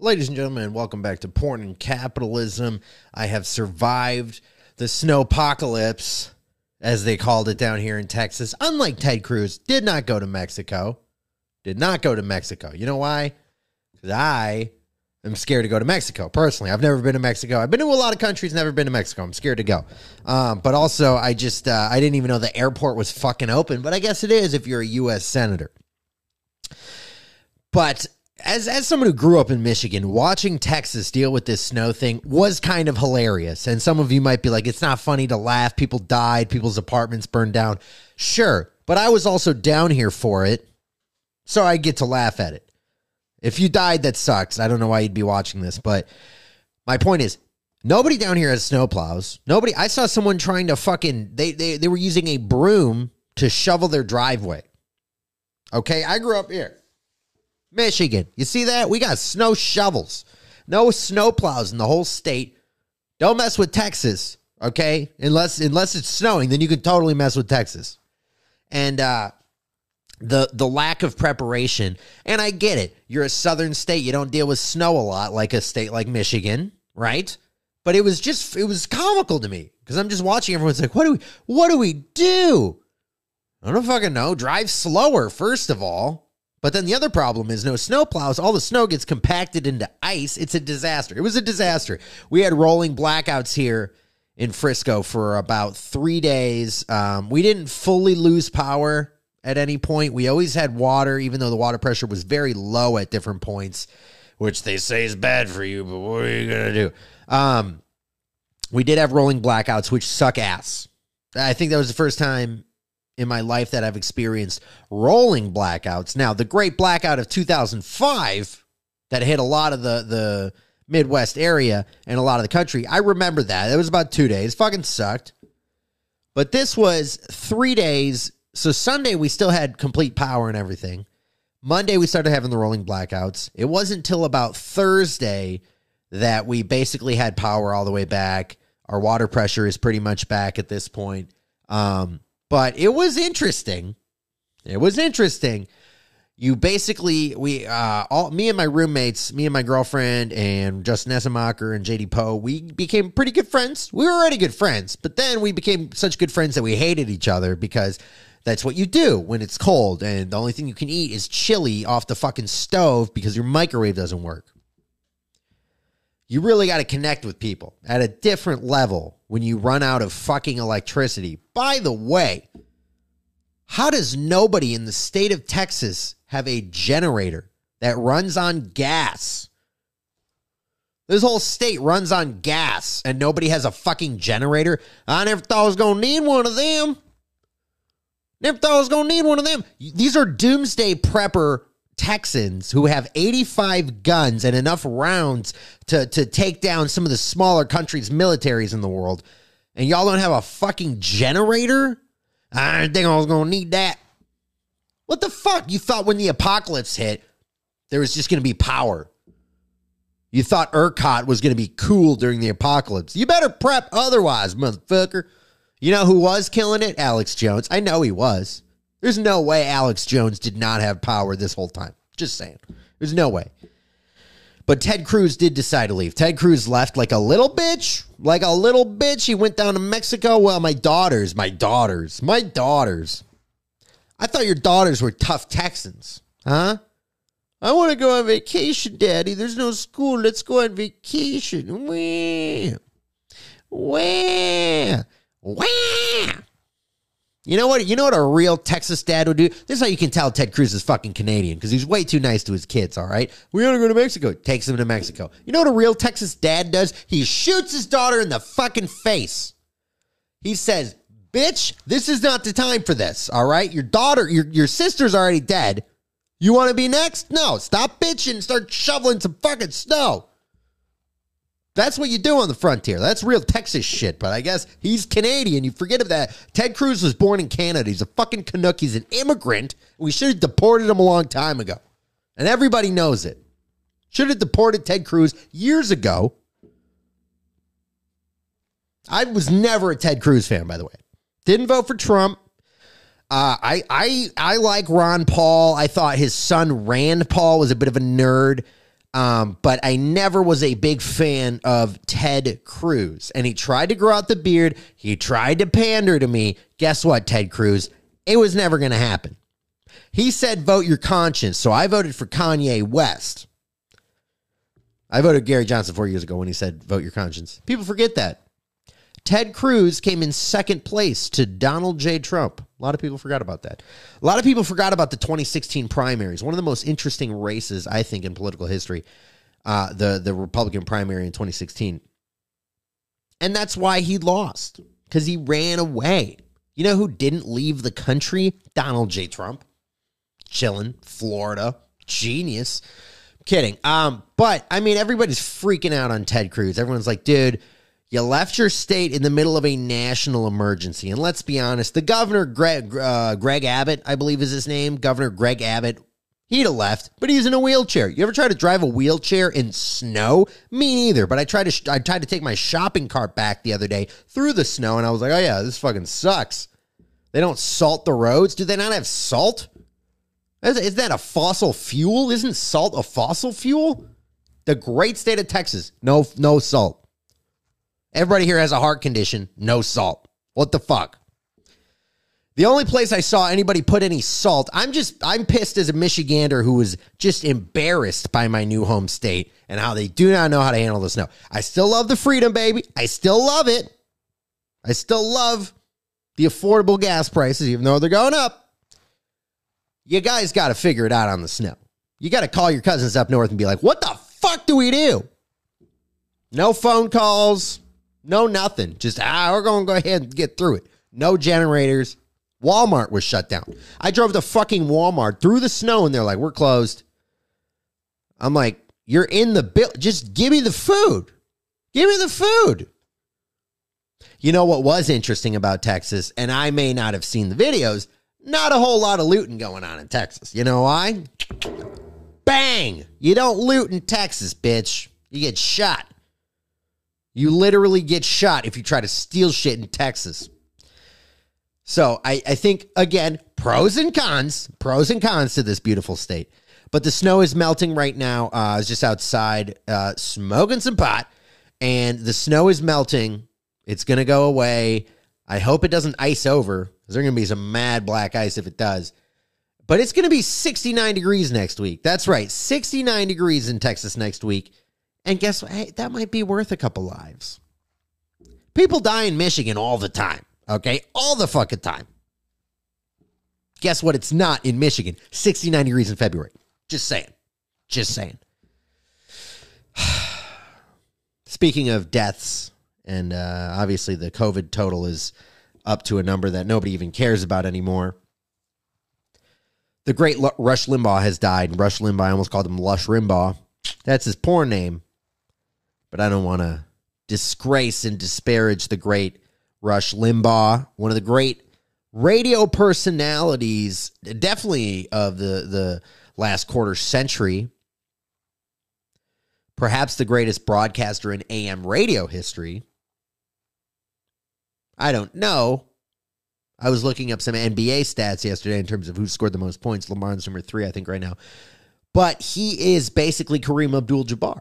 Ladies and gentlemen, welcome back to Porn and Capitalism. I have survived the snowpocalypse, as they called it down here in Texas. Unlike Ted Cruz, did not go to Mexico. Did not go to Mexico. You know why? Because I am scared to go to Mexico personally. I've never been to Mexico. I've been to a lot of countries, never been to Mexico. I'm scared to go. Um, but also, I just uh, I didn't even know the airport was fucking open. But I guess it is if you're a U.S. senator. But as as someone who grew up in Michigan, watching Texas deal with this snow thing was kind of hilarious. And some of you might be like, it's not funny to laugh. People died, people's apartments burned down. Sure, but I was also down here for it, so I get to laugh at it. If you died, that sucks. I don't know why you'd be watching this, but my point is, nobody down here has snowplows. Nobody. I saw someone trying to fucking they they they were using a broom to shovel their driveway. Okay, I grew up here. Michigan. You see that? We got snow shovels. No snow plows in the whole state. Don't mess with Texas, okay? Unless unless it's snowing, then you can totally mess with Texas. And uh the the lack of preparation, and I get it. You're a southern state, you don't deal with snow a lot like a state like Michigan, right? But it was just it was comical to me because I'm just watching everyone's like, what do we what do we do? I don't fucking know. Drive slower, first of all. But then the other problem is no snow plows. All the snow gets compacted into ice. It's a disaster. It was a disaster. We had rolling blackouts here in Frisco for about three days. Um, we didn't fully lose power at any point. We always had water, even though the water pressure was very low at different points, which they say is bad for you. But what are you gonna do? Um, we did have rolling blackouts, which suck ass. I think that was the first time in my life that I've experienced rolling blackouts. Now, the great blackout of 2005 that hit a lot of the the Midwest area and a lot of the country, I remember that. It was about 2 days. Fucking sucked. But this was 3 days. So Sunday we still had complete power and everything. Monday we started having the rolling blackouts. It wasn't until about Thursday that we basically had power all the way back. Our water pressure is pretty much back at this point. Um, but it was interesting. It was interesting. You basically we uh all me and my roommates, me and my girlfriend and Justin Essemacher and JD Poe, we became pretty good friends. We were already good friends, but then we became such good friends that we hated each other because that's what you do when it's cold and the only thing you can eat is chili off the fucking stove because your microwave doesn't work. You really got to connect with people at a different level when you run out of fucking electricity. By the way, how does nobody in the state of Texas have a generator that runs on gas? This whole state runs on gas and nobody has a fucking generator. I never thought I was going to need one of them. Never thought I was going to need one of them. These are doomsday prepper Texans who have 85 guns and enough rounds to, to take down some of the smaller countries' militaries in the world. And y'all don't have a fucking generator? I didn't think I was going to need that. What the fuck? You thought when the apocalypse hit, there was just going to be power. You thought ERCOT was going to be cool during the apocalypse. You better prep otherwise, motherfucker. You know who was killing it? Alex Jones. I know he was. There's no way Alex Jones did not have power this whole time. Just saying. There's no way. But Ted Cruz did decide to leave. Ted Cruz left like a little bitch. Like a little bitch. He went down to Mexico. Well, my daughters, my daughters, my daughters. I thought your daughters were tough Texans. Huh? I want to go on vacation, Daddy. There's no school. Let's go on vacation. Wah. Wah. Wah. You know what? You know what a real Texas dad would do? This is how you can tell Ted Cruz is fucking Canadian because he's way too nice to his kids. All right, we to go to Mexico. Takes him to Mexico. You know what a real Texas dad does? He shoots his daughter in the fucking face. He says, "Bitch, this is not the time for this. All right, your daughter, your your sister's already dead. You want to be next? No, stop bitching. Start shoveling some fucking snow." That's what you do on the frontier. That's real Texas shit. But I guess he's Canadian. You forget of that. Ted Cruz was born in Canada. He's a fucking Canuck. He's an immigrant. We should have deported him a long time ago. And everybody knows it. Should have deported Ted Cruz years ago. I was never a Ted Cruz fan, by the way. Didn't vote for Trump. Uh, I I I like Ron Paul. I thought his son Rand Paul was a bit of a nerd. Um, but I never was a big fan of Ted Cruz. And he tried to grow out the beard. He tried to pander to me. Guess what, Ted Cruz? It was never going to happen. He said, vote your conscience. So I voted for Kanye West. I voted Gary Johnson four years ago when he said, vote your conscience. People forget that. Ted Cruz came in second place to Donald J. Trump. A lot of people forgot about that. A lot of people forgot about the 2016 primaries. One of the most interesting races, I think, in political history, uh, the the Republican primary in 2016, and that's why he lost because he ran away. You know who didn't leave the country? Donald J. Trump, chilling, Florida, genius. kidding. Um, but I mean, everybody's freaking out on Ted Cruz. Everyone's like, dude you left your state in the middle of a national emergency. And let's be honest, the governor, Greg, uh, Greg Abbott, I believe is his name, Governor Greg Abbott, he'd have left, but he's in a wheelchair. You ever try to drive a wheelchair in snow? Me neither. But I tried to I tried to take my shopping cart back the other day through the snow, and I was like, oh yeah, this fucking sucks. They don't salt the roads. Do they not have salt? Is that a fossil fuel? Isn't salt a fossil fuel? The great state of Texas, no no salt. Everybody here has a heart condition, no salt. What the fuck? The only place I saw anybody put any salt, I'm just, I'm pissed as a Michigander who was just embarrassed by my new home state and how they do not know how to handle the snow. I still love the freedom, baby. I still love it. I still love the affordable gas prices, even though they're going up. You guys got to figure it out on the snow. You got to call your cousins up north and be like, what the fuck do we do? No phone calls, no, nothing. Just, ah, we're going to go ahead and get through it. No generators. Walmart was shut down. I drove to fucking Walmart through the snow and they're like, we're closed. I'm like, you're in the bill. Just give me the food. Give me the food. You know what was interesting about Texas, and I may not have seen the videos, not a whole lot of looting going on in Texas. You know why? Bang! You don't loot in Texas, bitch. You get shot. You literally get shot if you try to steal shit in Texas. So I, I think, again, pros and cons, pros and cons to this beautiful state. But the snow is melting right now. Uh, I was just outside uh, smoking some pot, and the snow is melting. It's going to go away. I hope it doesn't ice over. There's going to be some mad black ice if it does. But it's going to be 69 degrees next week. That's right, 69 degrees in Texas next week. And guess what? Hey, that might be worth a couple lives. People die in Michigan all the time. Okay? All the fucking time. Guess what? It's not in Michigan. 69 degrees in February. Just saying. Just saying. Speaking of deaths, and uh, obviously the COVID total is up to a number that nobody even cares about anymore. The great L- Rush Limbaugh has died. Rush Limbaugh, I almost called him Lush Rimbaugh. That's his porn name but I don't want to disgrace and disparage the great Rush Limbaugh, one of the great radio personalities, definitely of the, the last quarter century. Perhaps the greatest broadcaster in AM radio history. I don't know. I was looking up some NBA stats yesterday in terms of who scored the most points. Lamar's number three, I think, right now. But he is basically Kareem Abdul Jabbar.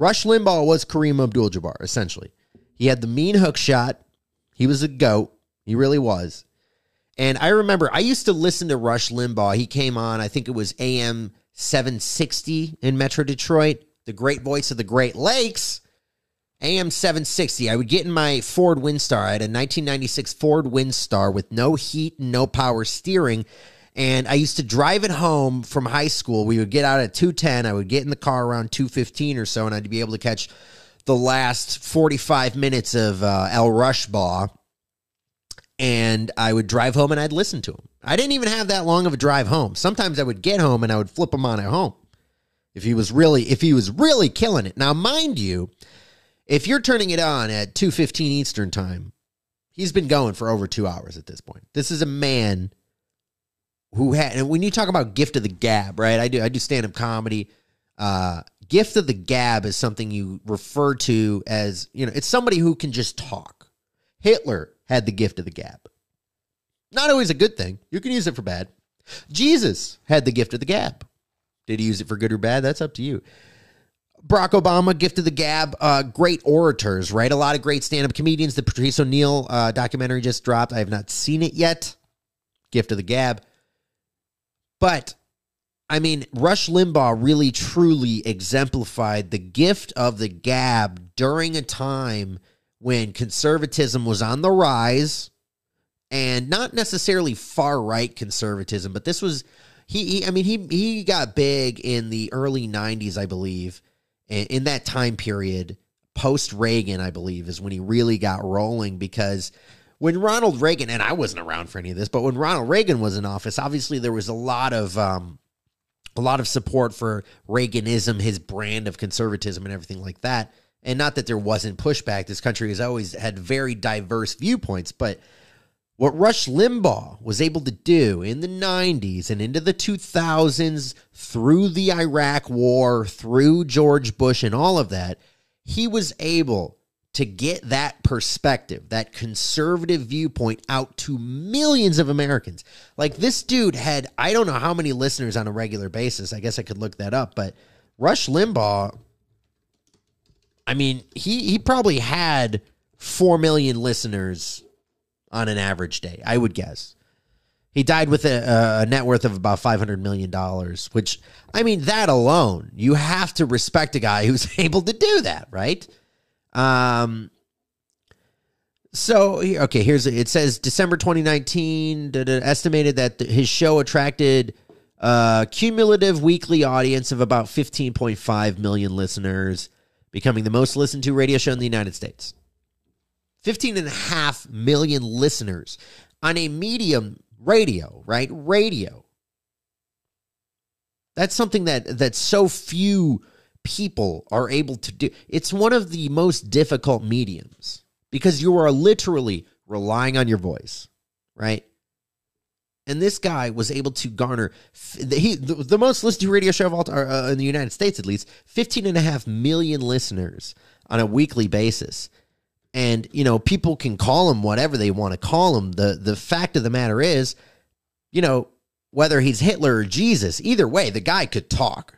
Rush Limbaugh was Kareem Abdul Jabbar, essentially. He had the mean hook shot. He was a goat. He really was. And I remember I used to listen to Rush Limbaugh. He came on, I think it was AM 760 in Metro Detroit, the great voice of the Great Lakes. AM 760. I would get in my Ford Windstar. I had a 1996 Ford Windstar with no heat and no power steering. And I used to drive it home from high school. We would get out at 210. I would get in the car around 215 or so, and I'd be able to catch the last 45 minutes of uh, El Rushbo. And I would drive home and I'd listen to him. I didn't even have that long of a drive home. Sometimes I would get home and I would flip him on at home. If he was really, if he was really killing it. Now, mind you, if you're turning it on at 2:15 Eastern time, he's been going for over 2 hours at this point. This is a man who had and when you talk about gift of the gab, right? I do I do stand up comedy. Uh, gift of the gab is something you refer to as you know it's somebody who can just talk. Hitler had the gift of the gab. Not always a good thing. You can use it for bad. Jesus had the gift of the gab. Did he use it for good or bad? That's up to you. Barack Obama, gift of the gab, uh, great orators, right? A lot of great stand up comedians. The Patrice O'Neal uh, documentary just dropped. I have not seen it yet. Gift of the gab. But, I mean, Rush Limbaugh really truly exemplified the gift of the gab during a time when conservatism was on the rise and not necessarily far right conservatism, but this was. He, he, I mean, he he got big in the early '90s, I believe, in that time period, post Reagan, I believe, is when he really got rolling because when Ronald Reagan, and I wasn't around for any of this, but when Ronald Reagan was in office, obviously there was a lot of um, a lot of support for Reaganism, his brand of conservatism, and everything like that. And not that there wasn't pushback. This country has always had very diverse viewpoints, but what Rush Limbaugh was able to do in the 90s and into the 2000s, through the Iraq War, through George Bush, and all of that, he was able to get that perspective, that conservative viewpoint out to millions of Americans. Like this dude had, I don't know how many listeners on a regular basis. I guess I could look that up, but Rush Limbaugh, I mean, he he probably had 4 million listeners on an average day, I would guess. He died with a, a net worth of about $500 million, which, I mean, that alone, you have to respect a guy who's able to do that, right? Um, so, okay, here's it says December 2019 estimated that his show attracted a cumulative weekly audience of about 15.5 million listeners, becoming the most listened to radio show in the United States. 15 and a half million listeners on a medium radio, right? Radio. That's something that that so few people are able to do. It's one of the most difficult mediums because you are literally relying on your voice, right? And this guy was able to garner he the, the most listened to radio show of all time, uh, in the United States at least 15 and a half million listeners on a weekly basis and you know people can call him whatever they want to call him the the fact of the matter is you know whether he's hitler or jesus either way the guy could talk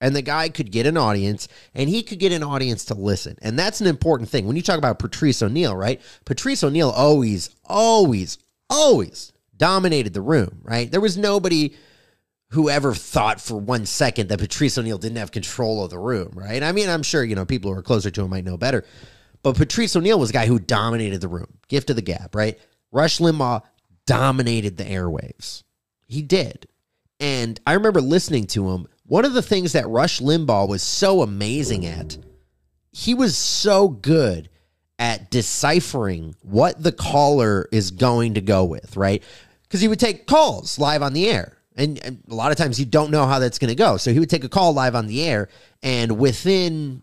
and the guy could get an audience and he could get an audience to listen and that's an important thing when you talk about patrice o'neal right patrice o'neal always always always dominated the room right there was nobody who ever thought for one second that patrice o'neal didn't have control of the room right i mean i'm sure you know people who are closer to him might know better but Patrice o'neal was a guy who dominated the room. Gift of the gab, right? Rush Limbaugh dominated the airwaves. He did. And I remember listening to him. One of the things that Rush Limbaugh was so amazing at, he was so good at deciphering what the caller is going to go with, right? Because he would take calls live on the air. And, and, a lot of times you don't know how that's going to go. So he would take a call live on the air, and within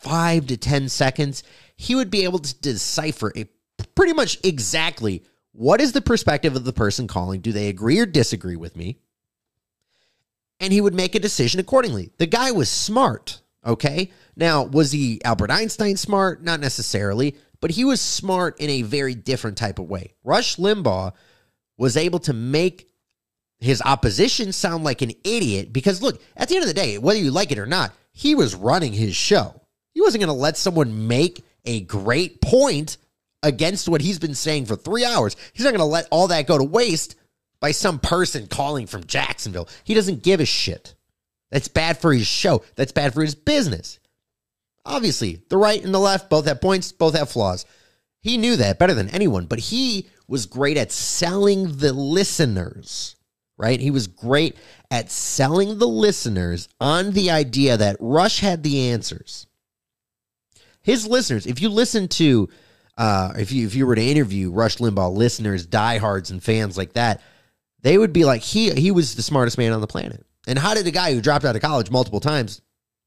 five to 10 seconds, he would be able to decipher a, pretty much exactly what is the perspective of the person calling. Do they agree or disagree with me? And he would make a decision accordingly. The guy was smart, okay? Now, was he Albert Einstein smart? Not necessarily, but he was smart in a very different type of way. Rush Limbaugh was able to make his opposition sound like an idiot because, look, at the end of the day, whether you like it or not, he was running his show. He wasn't going to let someone make a great point against what he's been saying for three hours. He's not going to let all that go to waste by some person calling from Jacksonville. He doesn't give a shit. That's bad for his show. That's bad for his business. Obviously, the right and the left both have points, both have flaws. He knew that better than anyone, but he was great at selling the listeners, right? He was great at selling the listeners on the idea that Rush had the answers his listeners, if you listen to, uh, if you if you were to interview Rush Limbaugh listeners, diehards, and fans like that, they would be like, he he was the smartest man on the planet. And how did a guy who dropped out of college multiple times,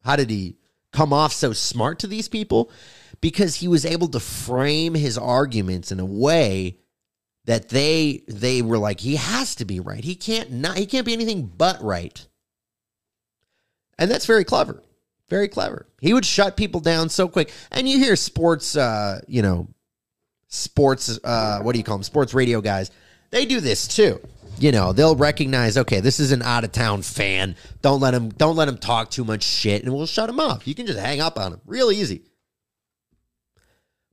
how did he come off so smart to these people? Because he was able to frame his arguments in a way that they they were like, he has to be right. He can't not he can't be anything but right. And that's very clever. Very clever. He would shut people down so quick. And you hear sports, uh, you know, sports, uh, what do you call them? Sports radio guys. They do this too. You know, they'll recognize, okay, this is an out of town fan. Don't let him don't let him talk too much shit and we'll shut him off. You can just hang up on him. Real easy.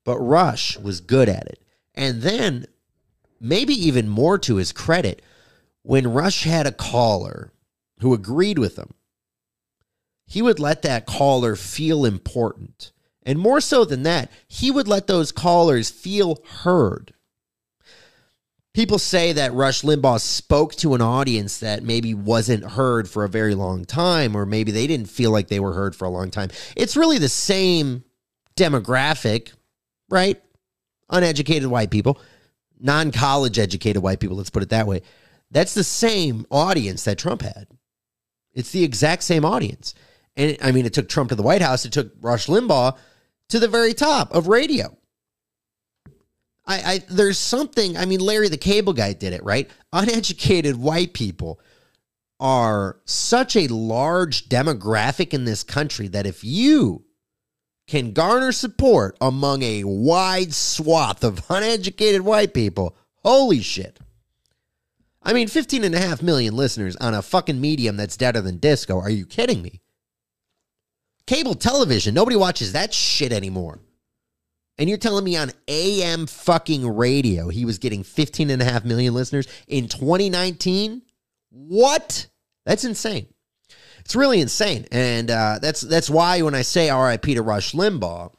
But Rush was good at it. And then maybe even more to his credit, when Rush had a caller who agreed with him, he would let that caller feel important. And more so than that, he would let those callers feel heard. People say that Rush Limbaugh spoke to an audience that maybe wasn't heard for a very long time, or maybe they didn't feel like they were heard for a long time. It's really the same demographic, right? Uneducated white people, non college educated white people, let's put it that way. That's the same audience that Trump had. It's the exact same audience. And I mean, it took Trump to the White House, it took Rush Limbaugh to the very top of radio. I, I there's something, I mean, Larry the Cable Guy did it, right? Uneducated white people are such a large demographic in this country that if you can garner support among a wide swath of uneducated white people, holy shit. I mean, 15 and a half million listeners on a fucking medium that's deader than disco. Are you kidding me? Cable television, nobody watches that shit anymore. And you're telling me on AM fucking radio, he was getting 15 and a half million listeners in 2019? What? That's insane. It's really insane. And uh, that's that's why when I say RIP to Rush Limbaugh,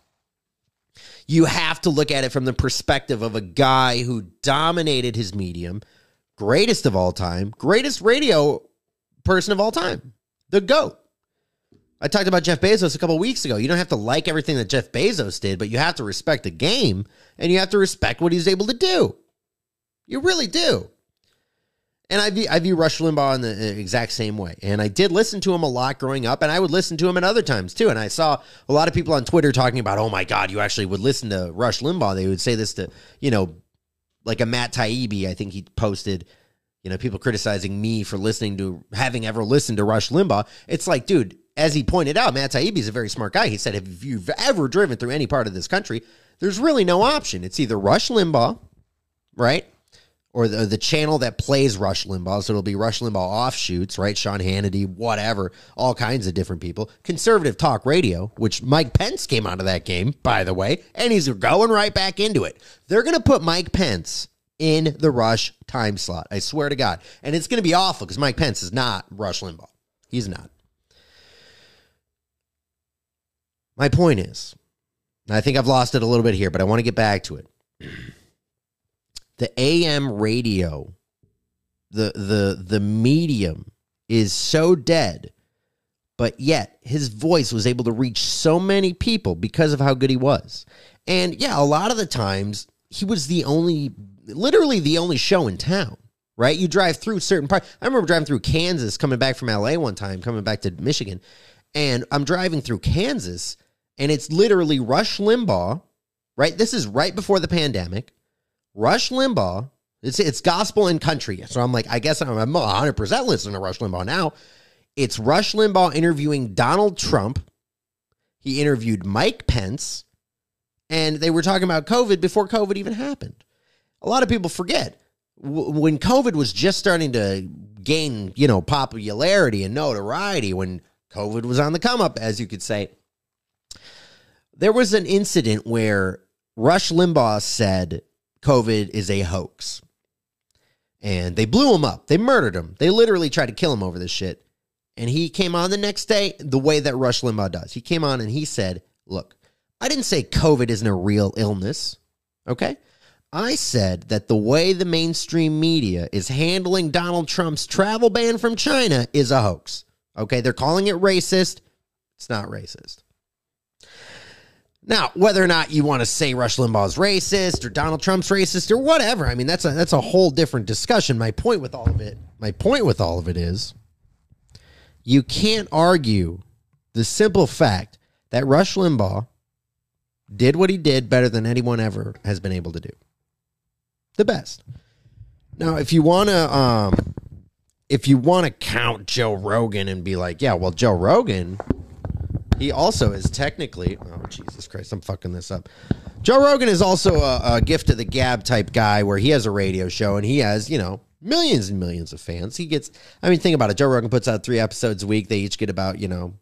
you have to look at it from the perspective of a guy who dominated his medium, greatest of all time, greatest radio person of all time, the GOAT. I talked about Jeff Bezos a couple weeks ago. You don't have to like everything that Jeff Bezos did, but you have to respect the game and you have to respect what he's able to do. You really do. And I view, I view Rush Limbaugh in the uh, exact same way. And I did listen to him a lot growing up, and I would listen to him at other times too. And I saw a lot of people on Twitter talking about, oh my God, you actually would listen to Rush Limbaugh. They would say this to, you know, like a Matt Taibbi, I think he posted, you know, people criticizing me for listening to, having ever listened to Rush Limbaugh. It's like, dude, as he pointed out, Matt Taibbi is a very smart guy. He said, if you've ever driven through any part of this country, there's really no option. It's either Rush Limbaugh, right? Or the, the channel that plays Rush Limbaugh. So it'll be Rush Limbaugh offshoots, right? Sean Hannity, whatever, all kinds of different people. Conservative talk radio, which Mike Pence came out of that game, by the way, and he's going right back into it. They're going to put Mike Pence in the Rush time slot. I swear to God. And it's going to be awful because Mike Pence is not Rush Limbaugh. He's not. My point is, I think I've lost it a little bit here, but I want to get back to it. The AM radio, the the the medium is so dead, but yet his voice was able to reach so many people because of how good he was. And yeah, a lot of the times he was the only literally the only show in town right? You drive through certain parts. I remember driving through Kansas, coming back from LA one time, coming back to Michigan, and I'm driving through Kansas, and it's literally Rush Limbaugh, right? This is right before the pandemic. Rush Limbaugh, it's it's gospel and country. So I'm like, I guess I'm, I'm 100% listening to Rush Limbaugh now. It's Rush Limbaugh interviewing Donald Trump. He interviewed Mike Pence, and they were talking about COVID before COVID even happened. A lot of people forget when COVID was just starting to gain, you know, popularity and notoriety, when COVID was on the come up, as you could say, there was an incident where Rush Limbaugh said COVID is a hoax. And they blew him up. They murdered him. They literally tried to kill him over this shit. And he came on the next day the way that Rush Limbaugh does. He came on and he said, Look, I didn't say COVID isn't a real illness. Okay. I said that the way the mainstream media is handling Donald Trump's travel ban from China is a hoax. Okay. They're calling it racist. It's not racist. Now, whether or not you want to say Rush Limbaugh's racist or Donald Trump's racist or whatever, I mean that's a that's a whole different discussion. My point with all of it, my point with all of it is you can't argue the simple fact that Rush Limbaugh did what he did better than anyone ever has been able to do. The best. Now, if you want to um if you want to count Joe Rogan and be like, yeah, well Joe Rogan he also is technically. Oh Jesus Christ! I'm fucking this up. Joe Rogan is also a, a gift to the gab type guy where he has a radio show and he has you know millions and millions of fans. He gets, I mean, think about it. Joe Rogan puts out three episodes a week. They each get about, you know,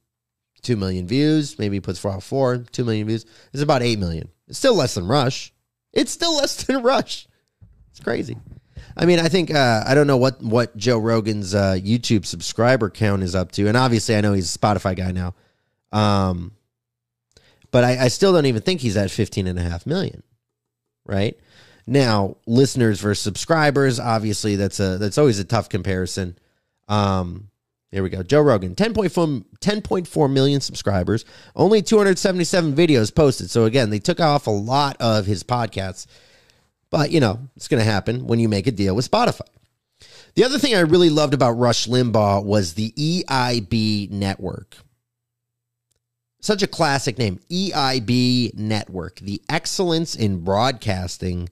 2 million views. Maybe he puts four out four, 2 million views. It's about 8 million. It's still less than Rush. It's still less than Rush. It's crazy. I mean, I think uh, I don't know what what Joe Rogan's uh, YouTube subscriber count is up to, and obviously I know he's a Spotify guy now, um, but I, I still don't even think he's at 15 and a half million, right? Now, listeners versus subscribers, obviously that's a that's always a tough comparison. Um, here we go. Joe Rogan, 10.4, 10.4 million subscribers, only 277 videos posted. So again, they took off a lot of his podcasts but, you know, it's going to happen when you make a deal with Spotify. The other thing I really loved about Rush Limbaugh was the EIB network. Such a classic name, EIB Network, the Excellence in Broadcasting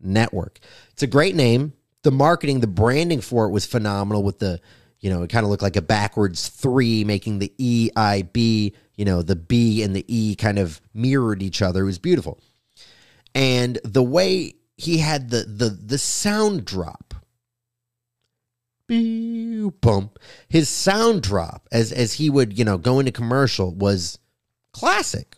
Network. It's a great name. The marketing, the branding for it was phenomenal with the, you know, it kind of looked like a backwards three, making the EIB, you know, the B and the E kind of mirrored each other. It was beautiful. And the way he had the the the sound drop. Boom. His sound drop as as he would, you know, go into commercial was classic.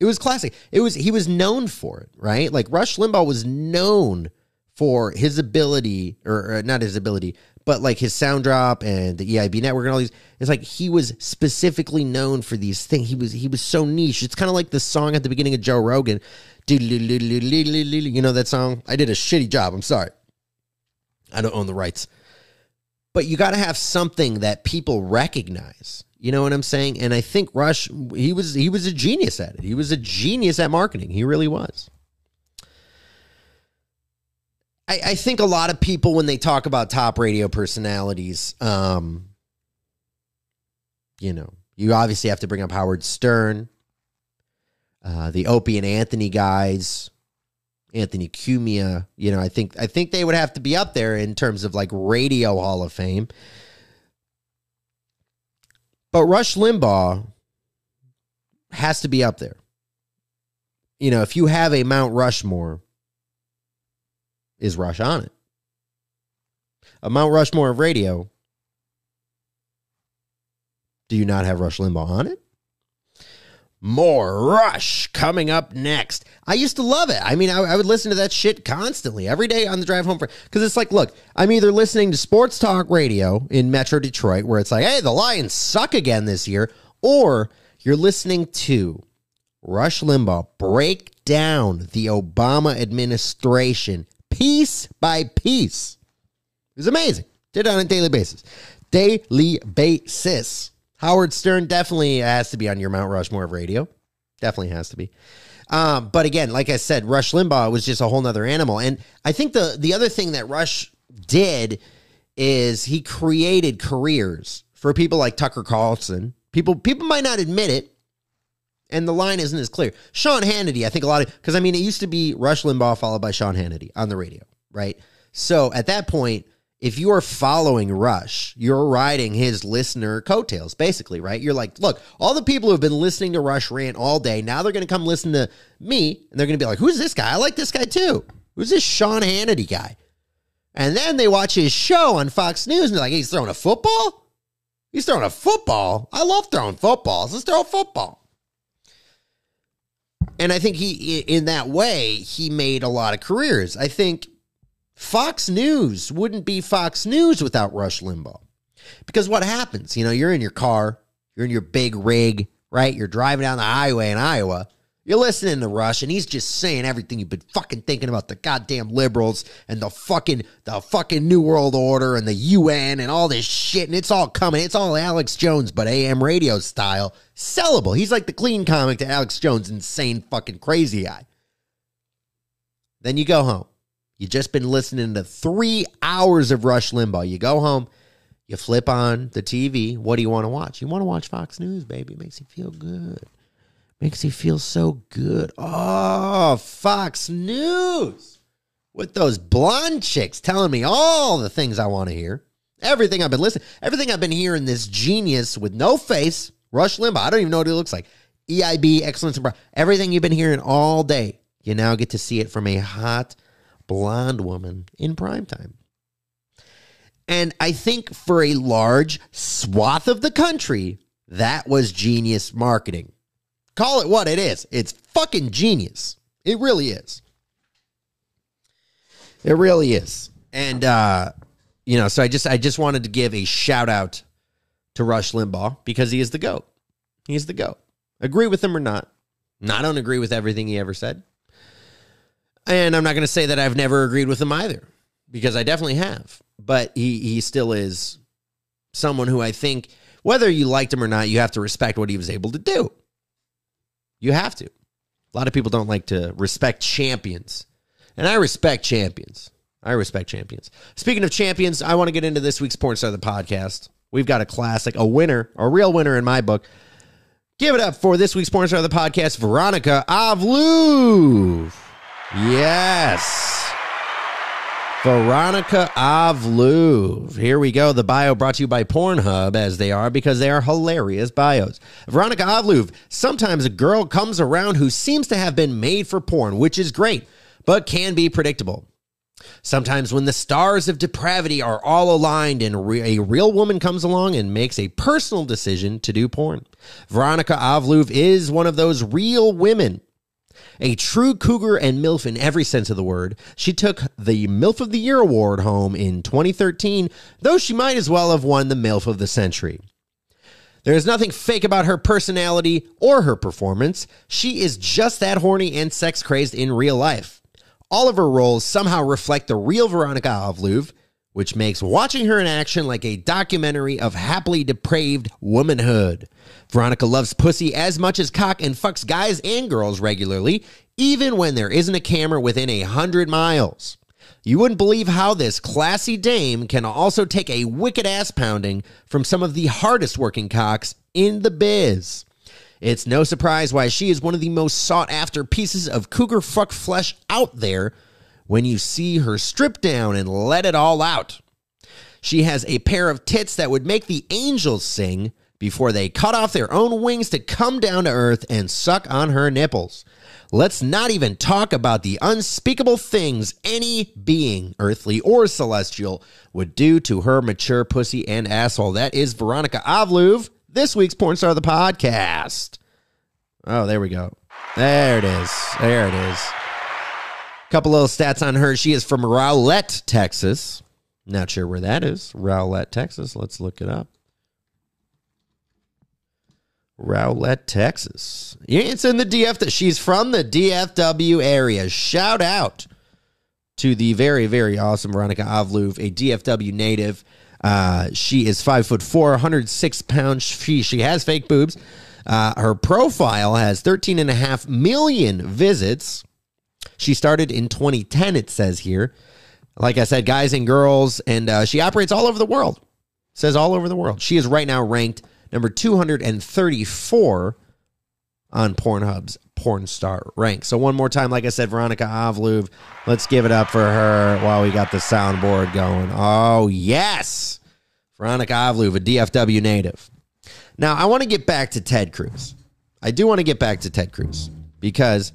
It was classic. It was he was known for it, right? Like Rush Limbaugh was known for his ability, or, or, not his ability, but like his sound drop and the EIB network and all these. It's like he was specifically known for these things. He was he was so niche. It's kind of like the song at the beginning of Joe Rogan you know that song? I did a shitty job. I'm sorry. I don't own the rights. But you got to have something that people recognize. You know what I'm saying? And I think Rush he was he was a genius at it. He was a genius at marketing. He really was. I, I think a lot of people when they talk about top radio personalities, um, you know, you obviously have to bring up Howard Stern. Uh, the Opie and Anthony guys, Anthony Cumia. You know, I think I think they would have to be up there in terms of like radio Hall of Fame. But Rush Limbaugh has to be up there. You know, if you have a Mount Rushmore, is Rush on it? A Mount Rushmore of radio. Do you not have Rush Limbaugh on it? More Rush coming up next. I used to love it. I mean, I, I would listen to that shit constantly every day on the drive home. Because it's like, look, I'm either listening to sports talk radio in Metro Detroit, where it's like, hey, the Lions suck again this year, or you're listening to Rush Limbaugh break down the Obama administration piece by piece. It was amazing. Did it on a daily basis. Daily basis. Howard Stern definitely has to be on your Mount Rushmore of radio. Definitely has to be. Um, but again, like I said, Rush Limbaugh was just a whole nother animal. And I think the the other thing that Rush did is he created careers for people like Tucker Carlson. People people might not admit it, and the line isn't as clear. Sean Hannity, I think a lot of because I mean it used to be Rush Limbaugh followed by Sean Hannity on the radio, right? So at that point, if you are following Rush, you're riding his listener coattails, basically, right? You're like, look, all the people who have been listening to Rush rant all day, now they're going to come listen to me, and they're going to be like, who's this guy? I like this guy too. Who's this Sean Hannity guy? And then they watch his show on Fox News, and they're like, he's throwing a football? He's throwing a football? I love throwing footballs. Let's throw a football. And I think he, in that way, he made a lot of careers. I think Fox News wouldn't be Fox News without Rush Limbaugh. Because what happens? You know, you're in your car, you're in your big rig, right? You're driving down the highway in Iowa. You're listening to Rush, and he's just saying everything you've been fucking thinking about the goddamn liberals and the fucking the fucking New World Order and the UN and all this shit, and it's all coming. It's all Alex Jones, but AM radio style, sellable. He's like the clean comic to Alex Jones' insane fucking crazy eye. Then you go home. You just been listening to three hours of Rush Limbaugh. You go home, you flip on the TV. What do you want to watch? You want to watch Fox News, baby. It makes you feel good. Makes you feel so good. Oh, Fox News with those blonde chicks telling me all the things I want to hear. Everything I've been listening, everything I've been hearing. This genius with no face, Rush Limbaugh. I don't even know what he looks like. EIB, excellence, and everything you've been hearing all day. You now get to see it from a hot blonde woman in prime time. And I think for a large swath of the country, that was genius marketing. Call it what it is. It's fucking genius. It really is. It really is. And uh, you know, so I just I just wanted to give a shout out to Rush Limbaugh because he is the GOAT. He's the GOAT. Agree with him or not. I don't agree with everything he ever said. And I'm not going to say that I've never agreed with him either, because I definitely have. But he he still is someone who I think, whether you liked him or not, you have to respect what he was able to do. You have to. A lot of people don't like to respect champions. And I respect champions. I respect champions. Speaking of champions, I want to get into this week's Porn Star of the podcast. We've got a classic, a winner, a real winner in my book. Give it up for this week's Porn Star of the podcast, Veronica Avluv. Yes. Veronica Avluv. Here we go. The bio brought to you by Pornhub, as they are, because they are hilarious bios. Veronica Avluv. Sometimes a girl comes around who seems to have been made for porn, which is great, but can be predictable. Sometimes, when the stars of depravity are all aligned and re- a real woman comes along and makes a personal decision to do porn. Veronica Avluv is one of those real women a true cougar and MILF in every sense of the word, she took the MILF of the Year award home in 2013, though she might as well have won the MILF of the Century. There is nothing fake about her personality or her performance. She is just that horny and sex crazed in real life. All of her roles somehow reflect the real Veronica Avluv, which makes watching her in action like a documentary of happily depraved womanhood. Veronica loves pussy as much as cock and fucks guys and girls regularly, even when there isn't a camera within a hundred miles. You wouldn't believe how this classy dame can also take a wicked ass pounding from some of the hardest working cocks in the biz. It's no surprise why she is one of the most sought after pieces of cougar fuck flesh out there when you see her strip down and let it all out. She has a pair of tits that would make the angels sing before they cut off their own wings to come down to earth and suck on her nipples. Let's not even talk about the unspeakable things any being, earthly or celestial, would do to her mature pussy and asshole. That is Veronica Avluv, this week's porn star of the podcast. Oh, there we go. There it is. There it is. Couple little stats on her. She is from Rowlett, Texas. Not sure where that is. Rowlett, Texas. Let's look it up. Rowlett, Texas. It's in the DF. She's from the DFW area. Shout out to the very, very awesome Veronica Avluv, a DFW native. Uh, she is five foot four, 106 pounds. She, she has fake boobs. Uh, her profile has 13 and a half million visits. She started in 2010, it says here. Like I said, guys and girls, and uh, she operates all over the world. says all over the world. She is right now ranked number 234 on Pornhub's porn star rank. So one more time, like I said, Veronica Avluv. Let's give it up for her while we got the soundboard going. Oh yes, Veronica Avluv, a DFW native. Now I want to get back to Ted Cruz. I do want to get back to Ted Cruz because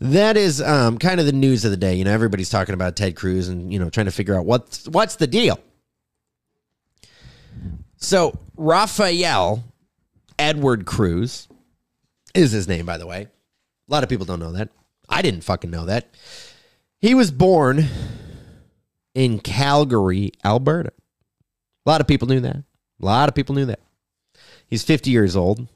that is um, kind of the news of the day. You know, everybody's talking about Ted Cruz and you know trying to figure out what's what's the deal. So Rafael Edward Cruz is his name, by the way. A lot of people don't know that. I didn't fucking know that. He was born in Calgary, Alberta. A lot of people knew that. A lot of people knew that. He's 50 years old.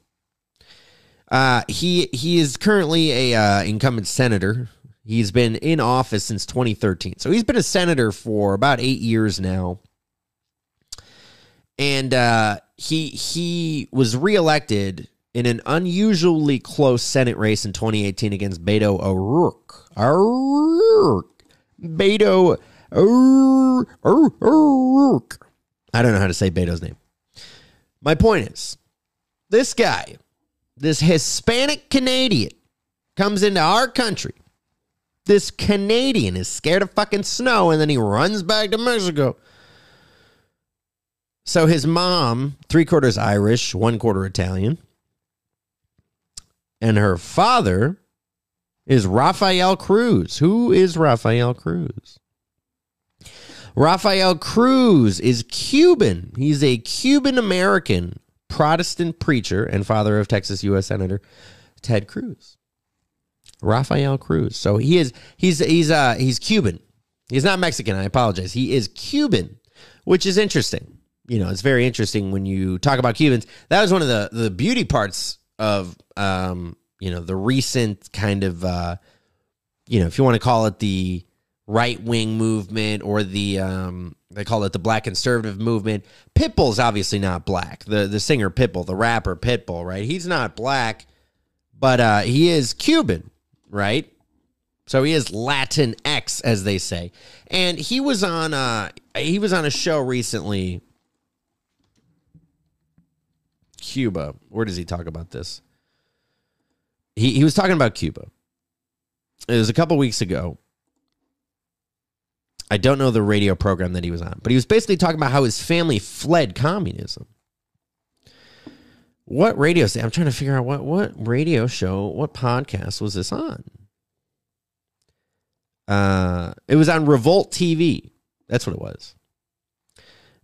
Uh, he he is currently a uh, incumbent senator. He's been in office since 2013, so he's been a senator for about eight years now. And uh, he he was reelected in an unusually close Senate race in 2018 against Beto O'Rourke. O'Rourke. Beto O'Rourke. I don't know how to say Beto's name. My point is, this guy this Hispanic Canadian comes into our country. This Canadian is scared of fucking snow and then he runs back to Mexico. So his mom, three quarters Irish, one quarter Italian, and her father is Rafael Cruz. Who is Rafael Cruz? Rafael Cruz is Cuban. He's a Cuban American Protestant preacher and father of Texas U.S. Senator Ted Cruz. Rafael Cruz. So he is he's he's uh he's Cuban. He's not Mexican. I apologize. He is Cuban, which is interesting. You know, it's very interesting when you talk about Cubans. That was one of the the beauty parts of um you know the recent kind of uh you know if you want to call it the right wing movement or the um, they call it the black conservative movement. Pitbull's obviously not black. The the singer Pitbull, the rapper Pitbull, right? He's not black, but uh, he is Cuban, right? So he is Latin X, as they say. And he was on uh he was on a show recently. Cuba. Where does he talk about this? He he was talking about Cuba. It was a couple weeks ago I don't know the radio program that he was on, but he was basically talking about how his family fled communism. What radio I'm trying to figure out what what radio show, what podcast was this on? Uh, it was on Revolt TV. That's what it was.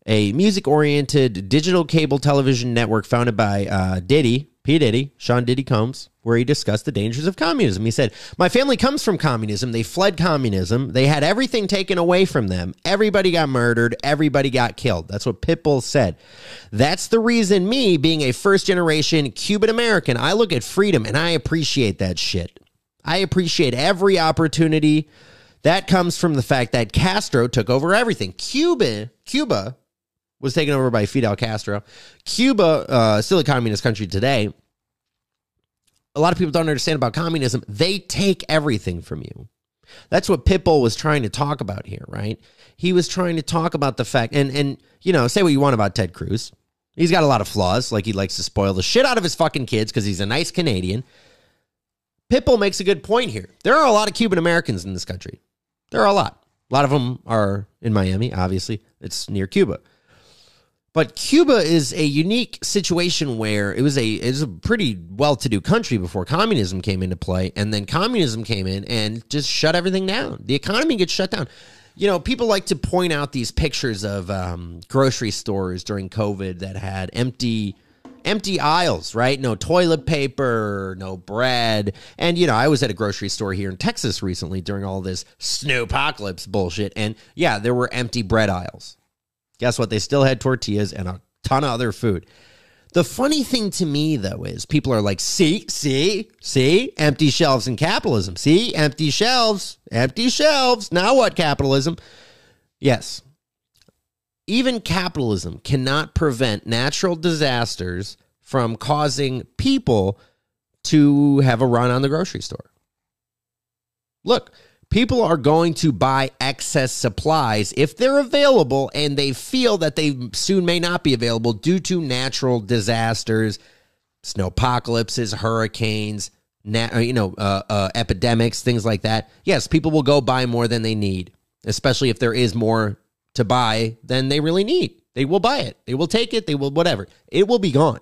A music oriented digital cable television network founded by uh, Diddy, P. Diddy, Sean Diddy Combs, where he discussed the dangers of communism. He said, My family comes from communism. They fled communism. They had everything taken away from them. Everybody got murdered. Everybody got killed. That's what Pitbull said. That's the reason, me being a first generation Cuban American, I look at freedom and I appreciate that shit. I appreciate every opportunity. That comes from the fact that Castro took over everything. Cuba, Cuba was taken over by Fidel Castro. Cuba, uh, still a communist country today. A lot of people don't understand about communism. They take everything from you. That's what Pitbull was trying to talk about here, right? He was trying to talk about the fact, and and you know, say what you want about Ted Cruz. He's got a lot of flaws, like he likes to spoil the shit out of his fucking kids because he's a nice Canadian. Pitbull makes a good point here. There are a lot of Cuban Americans in this country. There are a lot. A lot of them are in Miami, obviously. It's near Cuba. But Cuba is a unique situation where it was a it was a pretty well-to-do country before communism came into play, and then communism came in and just shut everything down. The economy gets shut down. You know, people like to point out these pictures of um, grocery stores during COVID that had empty empty aisles, right? No toilet paper, no bread. And, you know, I was at a grocery store here in Texas recently during all this snowpocalypse bullshit. And yeah, there were empty bread aisles. Guess what? They still had tortillas and a ton of other food. The funny thing to me, though, is people are like, see, see, see, empty shelves in capitalism. See, empty shelves, empty shelves. Now what, capitalism? Yes. Even capitalism cannot prevent natural disasters from causing people to have a run on the grocery store. Look, people are going to buy excess supplies if they're available and they feel that they soon may not be available due to natural disasters, snow apocalypses, hurricanes, uh, you know, uh, uh, epidemics, things like that. Yes, people will go buy more than they need, especially if there is more to buy than they really need. They will buy it. They will take it. They will whatever. It will be gone.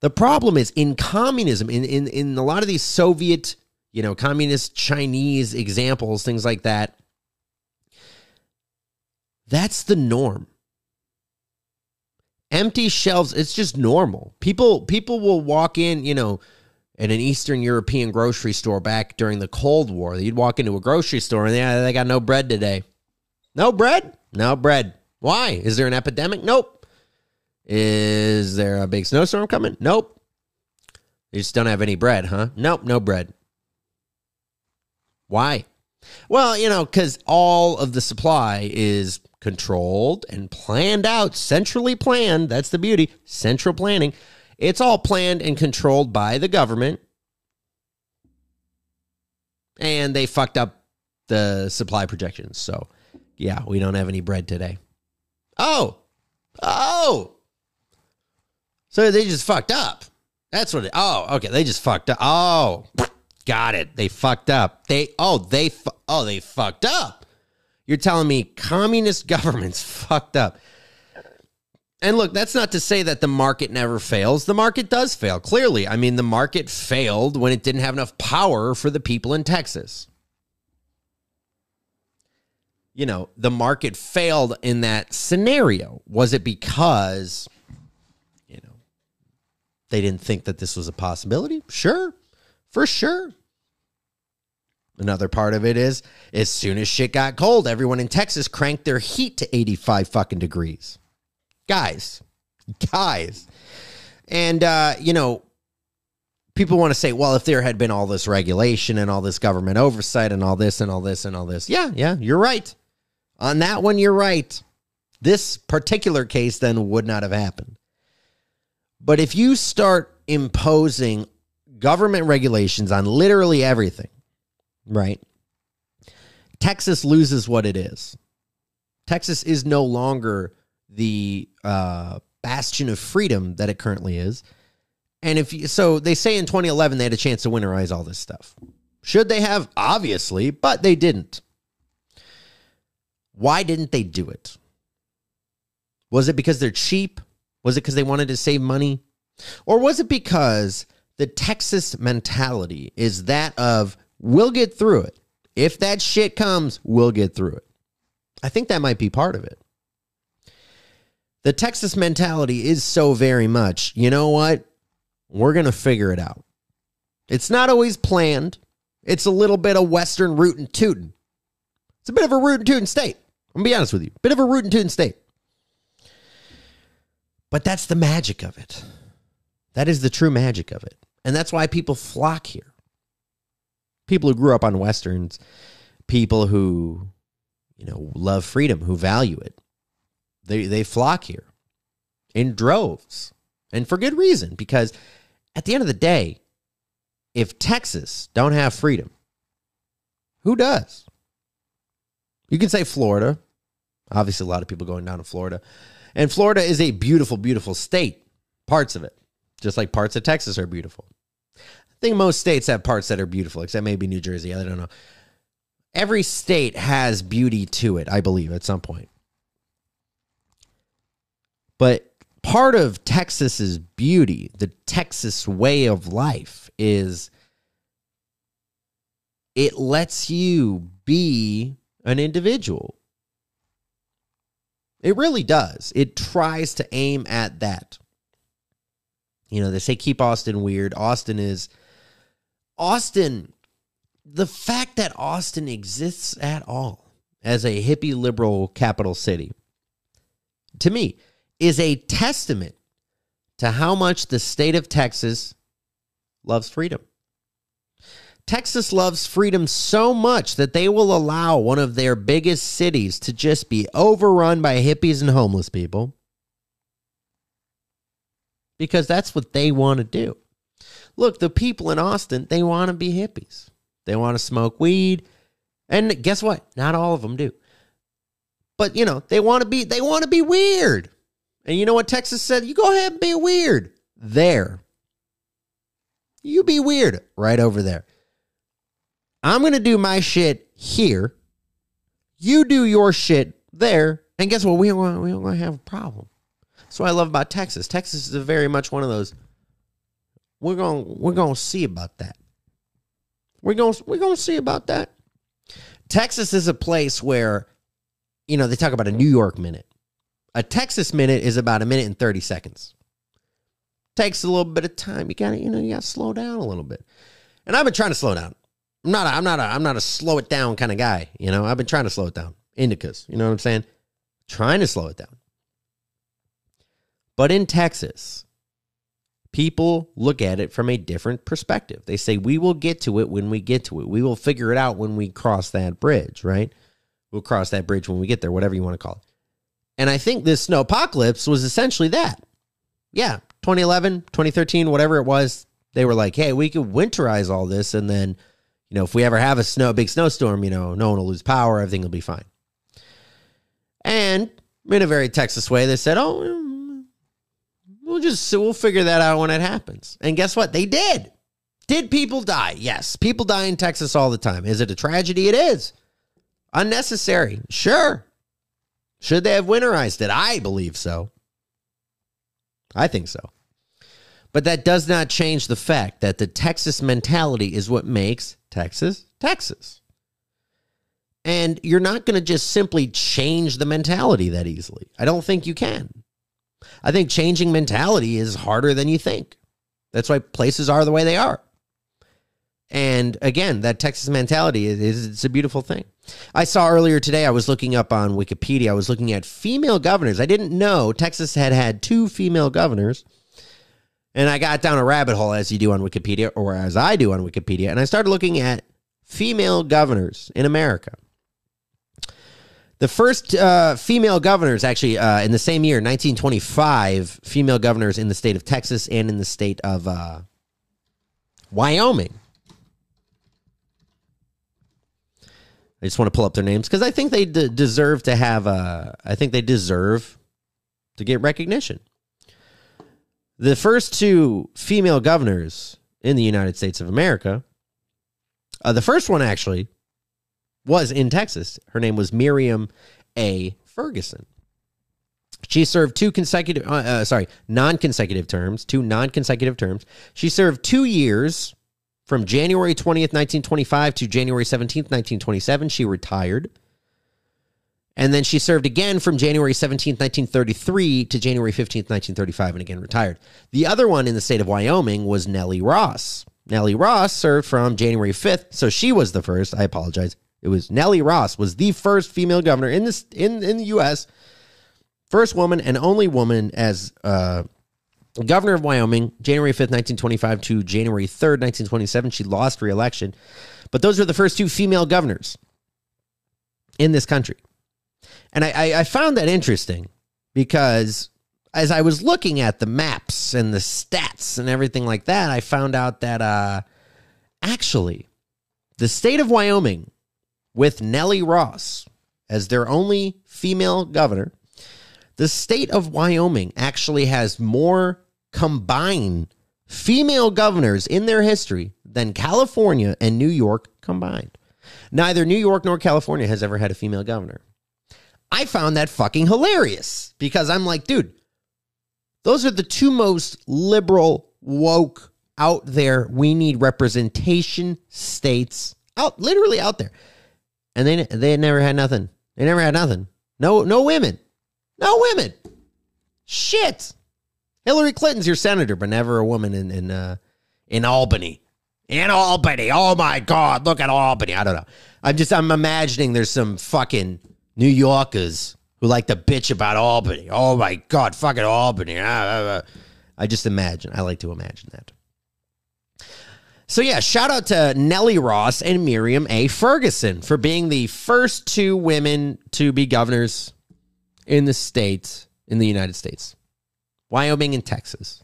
The problem is in communism, in in in a lot of these Soviet you know, communist Chinese examples, things like that. That's the norm. Empty shelves, it's just normal. People people will walk in, you know, in an Eastern European grocery store back during the Cold War. You'd walk into a grocery store and yeah, they got no bread today. No bread? No bread. Why? Is there an epidemic? Nope. Is there a big snowstorm coming? Nope. You just don't have any bread, huh? Nope, no bread. Why? Well, you know, because all of the supply is controlled and planned out, centrally planned. That's the beauty. Central planning. It's all planned and controlled by the government. And they fucked up the supply projections. So, yeah, we don't have any bread today. Oh, oh. So they just fucked up. That's what it. Oh, okay. They just fucked up. Oh. Got it. They fucked up. They oh they oh they fucked up. You're telling me communist governments fucked up. And look, that's not to say that the market never fails. The market does fail. Clearly, I mean the market failed when it didn't have enough power for the people in Texas. you know, the market failed in that scenario? Was it because, you know, they didn't think that this was a possibility? Sure, for sure. Another part of it is as soon as shit got cold, everyone in Texas cranked their heat to 85 fucking degrees. Guys, guys. And, uh, you know, people want to say, well, if there had been all this regulation and all this government oversight and all this and all this and all this. Yeah, yeah, you're right. On that one, you're right. This particular case then would not have happened. But if you start imposing government regulations on literally everything, right? Texas loses what it is. Texas is no longer the uh, bastion of freedom that it currently is. And if you, so, they say in 2011 they had a chance to winterize all this stuff. Should they have? Obviously, but they didn't. Why didn't they do it? Was it because they're cheap? Was it because they wanted to save money? Or was it because the Texas mentality is that of we'll get through it. If that shit comes, we'll get through it. I think that might be part of it. The Texas mentality is so very much, you know what? We're going to figure it out. It's not always planned. It's a little bit of Western rootin' tootin'. It's a bit of a rootin' tootin' state. I'm going to be honest with you. Bit of a rootin' tootin' state. But that's the magic of it. That is the true magic of it. And that's why people flock here. People who grew up on Westerns, people who, you know, love freedom, who value it. They, they flock here in droves and for good reason because at the end of the day, if Texas don't have freedom, who does? You can say Florida. Obviously, a lot of people going down to Florida. And Florida is a beautiful, beautiful state. Parts of it, just like parts of Texas are beautiful. I think most states have parts that are beautiful, except maybe New Jersey. I don't know. Every state has beauty to it, I believe, at some point. But part of Texas's beauty, the Texas way of life, is it lets you be an individual. It really does. It tries to aim at that. You know, they say keep Austin weird. Austin is Austin the fact that Austin exists at all as a hippie liberal capital city to me is a testament to how much the state of Texas loves freedom. Texas loves freedom so much that they will allow one of their biggest cities to just be overrun by hippies and homeless people because that's what they want to do. Look, the people in Austin, they want to be hippies. They want to smoke weed. And guess what? Not all of them do. But, you know, they want to be they want to be weird. And you know what Texas said? You go ahead and be weird there. You be weird right over there. I'm going to do my shit here. You do your shit there. And guess what? We don't, we don't have a problem. That's what I love about Texas. Texas is very much one of those. We're going we're going to see about that. We're going we're going to see about that. Texas is a place where you know, they talk about a New York minute. A Texas minute is about a minute and 30 seconds. Takes a little bit of time. You gotta, you know, you gotta slow down a little bit. And I've been trying to slow down. I'm not a, I'm not a, I'm not a slow it down kind of guy. You know, I've been trying to slow it down. Indicas, you know what I'm saying? Trying to slow it down. But in Texas, people look at it from a different perspective. They say, we will get to it when we get to it. We will figure it out when we cross that bridge, right? We'll cross that bridge when we get there, whatever you want to call it. And I think this snow apocalypse was essentially that. Yeah, 2011, 2013, whatever it was, they were like, hey, we could winterize all this. And then, you know, if we ever have a snow, big snowstorm, you know, no one will lose power. Everything will be fine. And in a very Texas way, they said, oh, we'll just, we'll figure that out when it happens. And guess what? They did. Did people die? Yes. People die in Texas all the time. Is it a tragedy? It is. Unnecessary. Sure. Should they have winterized it? I believe so. I think so. But that does not change the fact that the Texas mentality is what makes Texas Texas. And you're not going to just simply change the mentality that easily. I don't think you can. I think changing mentality is harder than you think. That's why places are the way they are. And again, that Texas mentality is it's a beautiful thing. I saw earlier today I was looking up on Wikipedia. I was looking at female governors. I didn't know Texas had had two female governors. And I got down a rabbit hole as you do on Wikipedia or as I do on Wikipedia and I started looking at female governors in America. The first uh, female governors, actually, uh, in the same year, 1925, female governors in the state of Texas and in the state of uh, Wyoming. I just want to pull up their names because I think they d- deserve to have a. I think they deserve to get recognition. The first two female governors in the United States of America. Uh, the first one actually was in Texas. Her name was Miriam A. Ferguson. She served two consecutive, uh, uh, sorry, non-consecutive terms, two non-consecutive terms. She served two years from January 20th, 1925 to January 17th, 1927, she retired. And then she served again from January 17th, 1933 to January 15th, 1935, and again retired. The other one in the state of Wyoming was Nellie Ross. Nellie Ross served from January 5th, so she was the first. I apologize. It was Nellie Ross was the first female governor in this in in the U.S. First woman and only woman as uh, governor of Wyoming, January 5th, 1925 to January 3rd, 1927. She lost re-election. But those were the first two female governors in this country. And I, I, I found that interesting because as I was looking at the maps and the stats and everything like that, I found out that uh, actually the state of Wyoming, with Nellie Ross as their only female governor, the state of Wyoming actually has more combined female governors in their history than California and New York combined. Neither New York nor California has ever had a female governor. I found that fucking hilarious because I'm like, dude, those are the two most liberal, woke, out there, we need representation states out, literally out there. And they, they never had nothing. They never had nothing. No, no women. No women. Shit. Hillary Clinton's your senator, but never a woman in in uh, in Albany. In Albany. Oh my God, look at Albany. I don't know. I'm just I'm imagining there's some fucking New Yorkers who like to bitch about Albany. Oh my God, fucking Albany. Ah, ah, ah. I just imagine. I like to imagine that. So yeah, shout out to Nellie Ross and Miriam A. Ferguson for being the first two women to be governors in the state in the United States. Wyoming and Texas.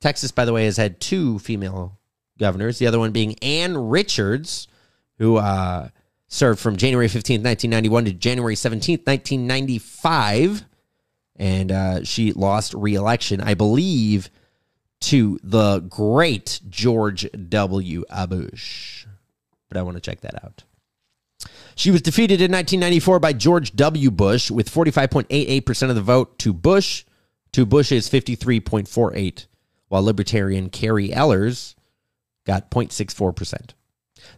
Texas, by the way, has had two female governors, the other one being Ann Richards, who uh, served from January 15th, 1991 to January 17th, 1995. And uh, she lost reelection, I believe, to the great George W. Bush. But I want to check that out. She was defeated in 1994 by George W. Bush with 45.88% of the vote to Bush to Bush's 53.48, while Libertarian Keary Ehlers got 0.64%.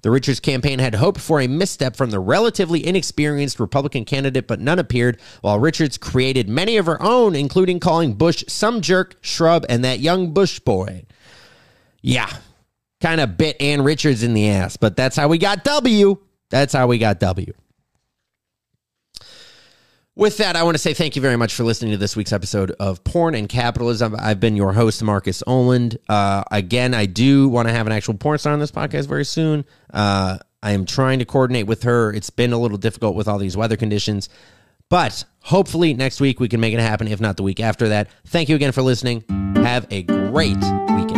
The Richards campaign had hoped for a misstep from the relatively inexperienced Republican candidate, but none appeared, while Richards created many of her own, including calling Bush some jerk, shrub, and that young Bush boy. Yeah, kind of bit Ann Richards in the ass, but that's how we got W. That's how we got W. With that, I want to say thank you very much for listening to this week's episode of Porn and Capitalism. I've been your host, Marcus Oland. Uh, again, I do want to have an actual porn star on this podcast very soon. Uh, I am trying to coordinate with her. It's been a little difficult with all these weather conditions, but hopefully next week we can make it happen, if not the week after that. Thank you again for listening. Have a great weekend.